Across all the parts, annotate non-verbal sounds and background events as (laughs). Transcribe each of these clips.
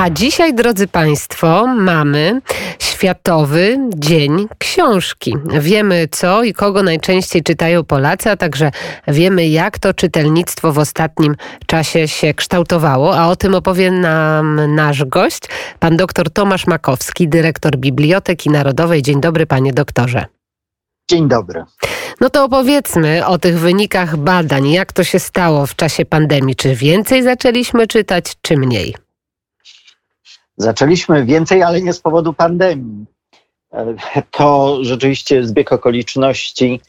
A dzisiaj, drodzy Państwo, mamy Światowy Dzień Książki. Wiemy co i kogo najczęściej czytają Polacy, a także wiemy, jak to czytelnictwo w ostatnim czasie się kształtowało. A o tym opowie nam nasz gość, pan dr Tomasz Makowski, dyrektor Biblioteki Narodowej. Dzień dobry, panie doktorze. Dzień dobry. No to opowiedzmy o tych wynikach badań. Jak to się stało w czasie pandemii? Czy więcej zaczęliśmy czytać, czy mniej? Zaczęliśmy więcej, ale nie z powodu pandemii. To rzeczywiście zbieg okoliczności,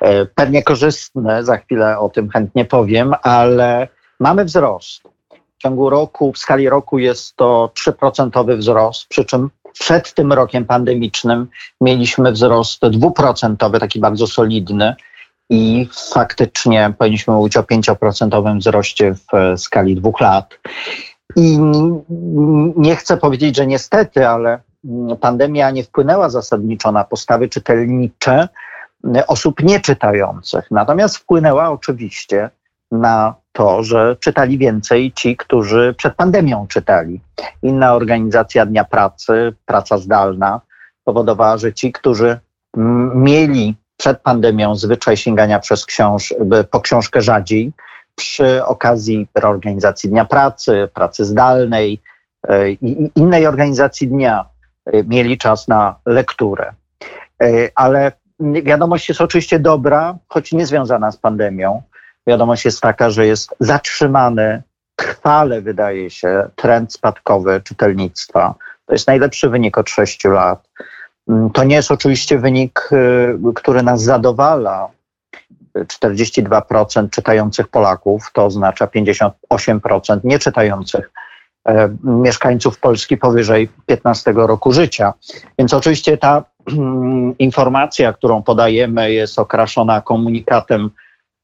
e, pewnie korzystne, za chwilę o tym chętnie powiem, ale mamy wzrost. W ciągu roku, w skali roku jest to 3% wzrost, przy czym przed tym rokiem pandemicznym mieliśmy wzrost dwuprocentowy, taki bardzo solidny i faktycznie powinniśmy mówić o 5% wzroście w skali dwóch lat. I nie chcę powiedzieć, że niestety, ale pandemia nie wpłynęła zasadniczo na postawy czytelnicze osób nieczytających. Natomiast wpłynęła oczywiście na to, że czytali więcej ci, którzy przed pandemią czytali. Inna organizacja Dnia Pracy, praca zdalna, powodowała, że ci, którzy mieli przed pandemią zwyczaj sięgania przez książ po książkę rzadziej, przy okazji reorganizacji Dnia Pracy, pracy zdalnej e, i innej organizacji dnia e, mieli czas na lekturę. E, ale wiadomość jest oczywiście dobra, choć nie związana z pandemią. Wiadomość jest taka, że jest zatrzymany, trwale wydaje się, trend spadkowy czytelnictwa. To jest najlepszy wynik od sześciu lat. Mm, to nie jest oczywiście wynik, który nas zadowala, 42% czytających Polaków, to oznacza 58% nieczytających e, mieszkańców Polski powyżej 15 roku życia. Więc oczywiście ta informacja, którą podajemy, jest okraszona komunikatem,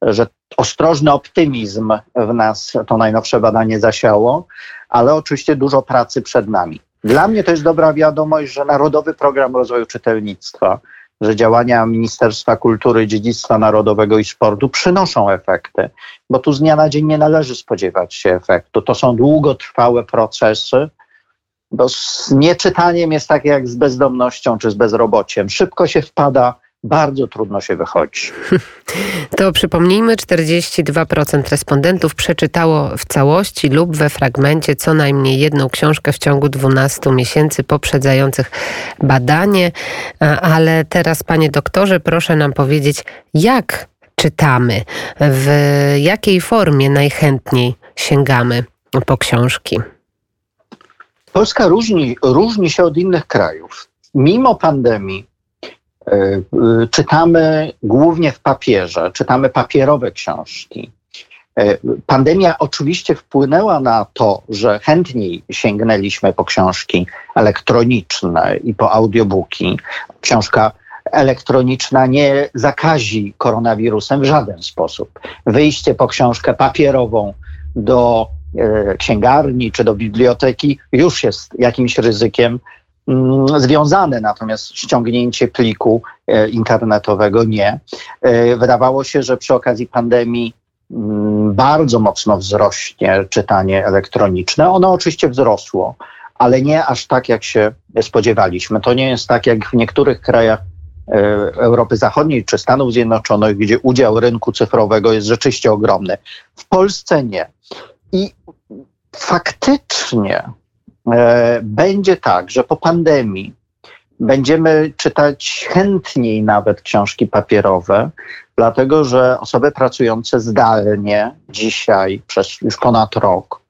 że ostrożny optymizm w nas to najnowsze badanie zasiało, ale oczywiście dużo pracy przed nami. Dla mnie to jest dobra wiadomość, że Narodowy Program Rozwoju Czytelnictwa że działania Ministerstwa Kultury, Dziedzictwa Narodowego i Sportu przynoszą efekty, bo tu z dnia na dzień nie należy spodziewać się efektu. To są długotrwałe procesy, bo z nieczytaniem jest tak jak z bezdomnością czy z bezrobociem. Szybko się wpada bardzo trudno się wychodzi. (laughs) To przypomnijmy, 42% respondentów przeczytało w całości lub we fragmencie co najmniej jedną książkę w ciągu 12 miesięcy poprzedzających badanie. Ale teraz, panie doktorze, proszę nam powiedzieć, jak czytamy, w jakiej formie najchętniej sięgamy po książki? Polska różni, różni się od innych krajów. Mimo pandemii czytamy głównie w papierze, czytamy papierowe książki. E, pandemia oczywiście wpłynęła na to, że chętniej sięgnęliśmy po książki elektroniczne i po audiobooki. Książka elektroniczna nie zakazi koronawirusem w żaden sposób. Wyjście po książkę papierową do księgarni czy do biblioteki już jest jakimś ryzykiem związane, natomiast ściągnięcie pliku e, internetowego nie. E, wydawało się, że przy okazji pandemii mm, bardzo mocno wzrośnie czytanie elektroniczne. Ono oczywiście wzrosło, ale nie aż tak, jak się spodziewaliśmy. To nie jest tak, jak w niektórych krajach e, Europy Zachodniej czy Stanów Zjednoczonych, gdzie udział rynku cyfrowego jest rzeczywiście ogromny. W Polsce nie. I faktycznie będzie tak, że po pandemii będziemy czytać chętniej nawet książki papierowe, dlatego że osoby pracujące zdalnie dzisiaj przez już ponad rok,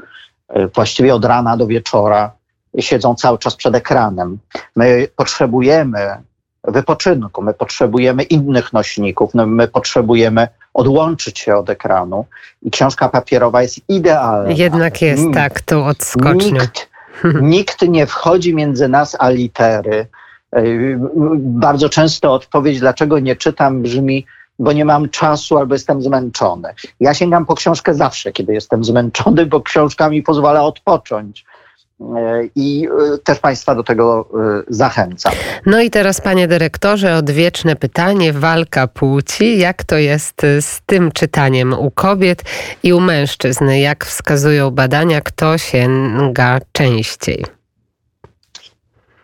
e, właściwie od rana do wieczora, siedzą cały czas przed ekranem. My potrzebujemy wypoczynku, my potrzebujemy innych nośników, no my potrzebujemy odłączyć się od ekranu i książka papierowa jest idealna. Jednak jest, nikt, tak, tu odskocznie. Nikt, Nikt nie wchodzi między nas a litery. E, bardzo często odpowiedź, dlaczego nie czytam, brzmi, bo nie mam czasu albo jestem zmęczony. Ja sięgam po książkę zawsze, kiedy jestem zmęczony, bo książka mi pozwala odpocząć. I też Państwa do tego zachęcam. No i teraz, panie dyrektorze, odwieczne pytanie, walka płci. Jak to jest z tym czytaniem u kobiet i u mężczyzn? Jak wskazują badania, kto sięga częściej?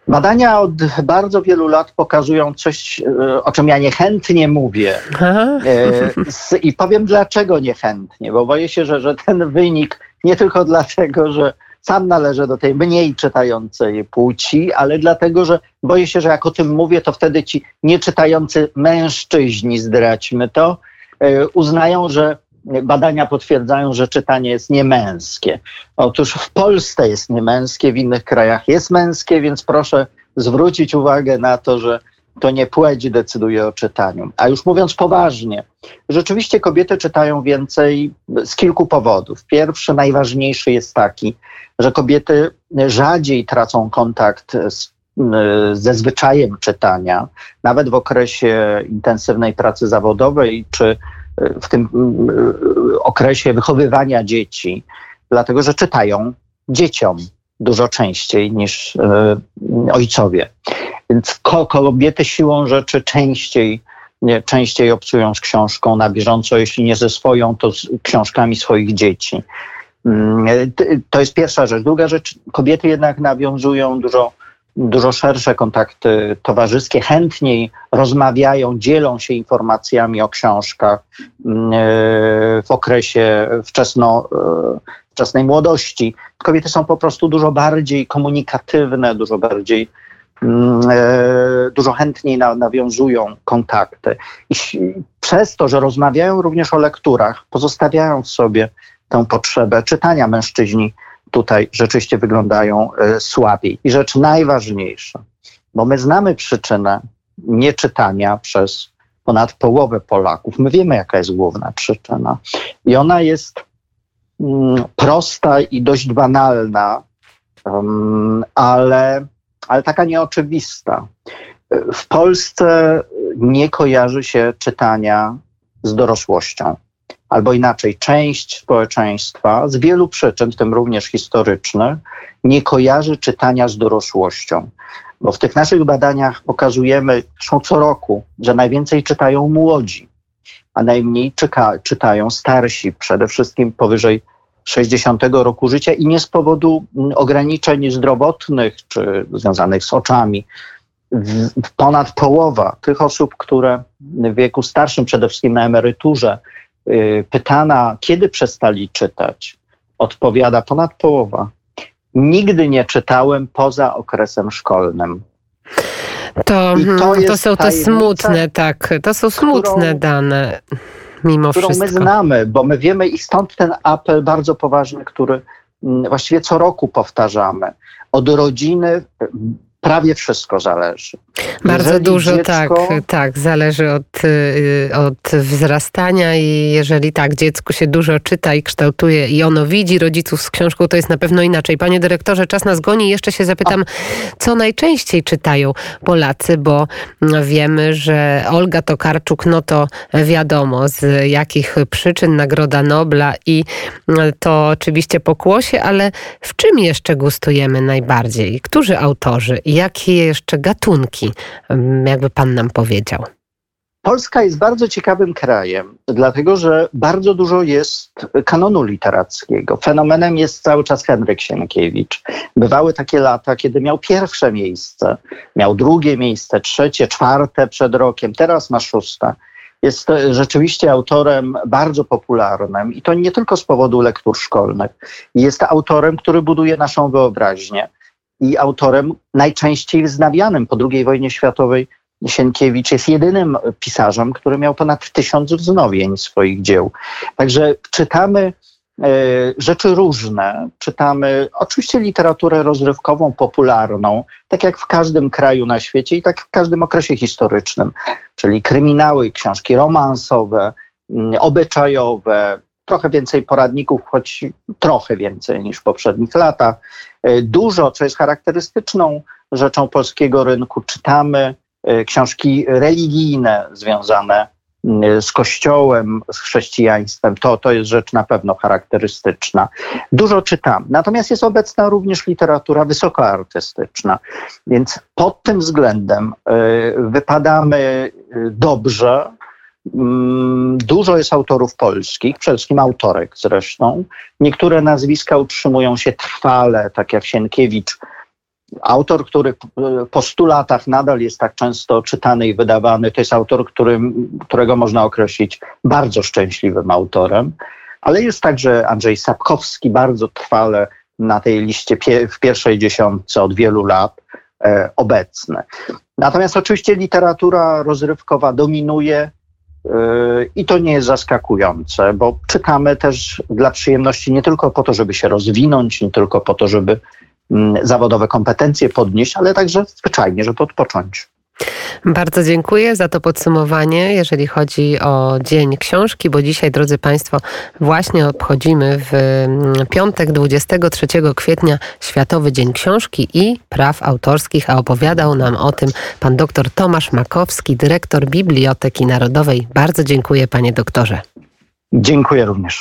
Badania od bardzo wielu lat pokazują coś, e, o czym ja niechętnie mówię. E, I powiem dlaczego niechętnie, bo boję się, że, że ten wynik nie tylko dlatego, że sam należę do tej mniej czytającej płci, ale dlatego, że boję się, że jak o tym mówię, to wtedy ci nieczytający mężczyźni, zdradźmy to, e, uznają, że badania potwierdzają, że czytanie jest niemęskie. Otóż w Polsce jest niemęskie, w innych krajach jest męskie, więc proszę zwrócić uwagę na to, że to nie płeć decyduje o czytaniu. A już mówiąc poważnie, rzeczywiście kobiety czytają więcej z kilku powodów. Pierwszy, najważniejszy jest taki, że kobiety rzadziej tracą kontakt z, ze zwyczajem czytania, nawet w okresie intensywnej pracy zawodowej czy w tym mm, okresie wychowywania dzieci, dlatego że czytają dzieciom dużo częściej niż e, ojcowie. Więc kobiety siłą rzeczy częściej, nie, częściej obcują z książką na bieżąco, jeśli nie ze swoją, to z książkami swoich dzieci. Mm, to jest pierwsza rzecz. Druga rzecz, kobiety jednak nawiązują dużo dużo szersze kontakty towarzyskie, chętniej rozmawiają, dzielą się informacjami o książkach mm, e, w okresie wczesno, e, wczesnej młodości. Kobiety są po prostu dużo bardziej komunikatywne, dużo bardziej mm, e, dużo chętniej nawiązują kontakty. I przez to, że rozmawiają również o lekturach, pozostawiają w sobie tę potrzebę czytania mężczyźni tutaj rzeczywiście wyglądają e, słabiej. I rzecz najważniejsza, bo my znamy przyczynę nieczytania przez ponad połowę Polaków. My wiemy, jaka jest główna przyczyna. I ona jest prosta i dość banalna, ale, ale taka nieoczywista. W Polsce nie kojarzy się czytania z dorosłością albo inaczej, część społeczeństwa z wielu przyczyn, w tym również historycznych, nie kojarzy czytania z dorosłością. Bo w tych naszych badaniach pokazujemy, zresztą co roku, że najwięcej czytają młodzi, a najmniej czyta, czytają starsi, przede wszystkim powyżej 60 roku życia i nie z powodu mm, ograniczeń zdrowotnych czy związanych z oczami. Ponad połowa tych osób, które w wieku starszym, przede wszystkim na emeryturze, Y, pytana, kiedy przestali czytać, odpowiada ponad połowa. Nigdy nie czytałem poza okresem szkolnym. To, to, to są te smutne, tak, to są smutne którą, dane, mimo którą wszystko. my znamy, bo my wiemy i stąd ten apel bardzo poważny, który mm, właściwie co roku powtarzamy. Od rodziny prawie wszystko zależy. Bardzo jeżeli dużo, dziecko... tak, tak, zależy od, y, od wzrastania i jeżeli tak, dziecku się dużo czyta i kształtuje i ono widzi rodziców z książką, to jest na pewno inaczej. Panie dyrektorze, czas nas goni. Jeszcze się zapytam, co najczęściej czytają Polacy, bo wiemy, że Olga Tokarczuk, no to wiadomo z jakich przyczyn, Nagroda Nobla i to oczywiście pokłosie, ale w czym jeszcze gustujemy najbardziej? Którzy autorzy? Jakie jeszcze gatunki, jakby pan nam powiedział? Polska jest bardzo ciekawym krajem, dlatego że bardzo dużo jest kanonu literackiego. Fenomenem jest cały czas Henryk Sienkiewicz. Bywały takie lata, kiedy miał pierwsze miejsce, miał drugie miejsce, trzecie, czwarte przed rokiem, teraz ma szóste. Jest rzeczywiście autorem bardzo popularnym i to nie tylko z powodu lektur szkolnych. Jest autorem, który buduje naszą wyobraźnię i autorem najczęściej wznawianym po II wojnie światowej. Sienkiewicz jest jedynym pisarzem, który miał ponad tysiąc wznowień swoich dzieł. Także czytamy e, rzeczy różne. Czytamy oczywiście literaturę rozrywkową, popularną, tak jak w każdym kraju na świecie i tak w każdym okresie historycznym, czyli kryminały, książki romansowe, obyczajowe, trochę więcej poradników, choć trochę więcej niż w poprzednich latach. E, dużo, co jest charakterystyczną rzeczą polskiego rynku, czytamy e, książki religijne związane z Kościołem, z chrześcijaństwem, to, to jest rzecz na pewno charakterystyczna. Dużo czytam. Natomiast jest obecna również literatura wysokoartystyczna. Więc pod tym względem wypadamy dobrze, dużo jest autorów polskich, przede wszystkim autorek zresztą. Niektóre nazwiska utrzymują się trwale, tak jak Sienkiewicz, autor, który po stu latach nadal jest tak często czytany i wydawany. To jest autor, którego można określić bardzo szczęśliwym autorem. Ale jest także Andrzej Sapkowski, bardzo trwale na tej liście w pierwszej dziesiątce od wielu lat e, obecny. Natomiast oczywiście literatura rozrywkowa dominuje, i to nie jest zaskakujące, bo czytamy też dla przyjemności nie tylko po to, żeby się rozwinąć, nie tylko po to, żeby mm, zawodowe kompetencje podnieść, ale także zwyczajnie, żeby odpocząć. Bardzo dziękuję za to podsumowanie, jeżeli chodzi o Dzień Książki, bo dzisiaj, drodzy Państwo, właśnie obchodzimy w mm, piątek 23 kwietnia Światowy Dzień Książki i Praw Autorskich, a opowiadał nam o tym pan dr Tomasz Makowski, dyrektor Biblioteki Narodowej. Bardzo dziękuję, panie doktorze. Dziękuję również.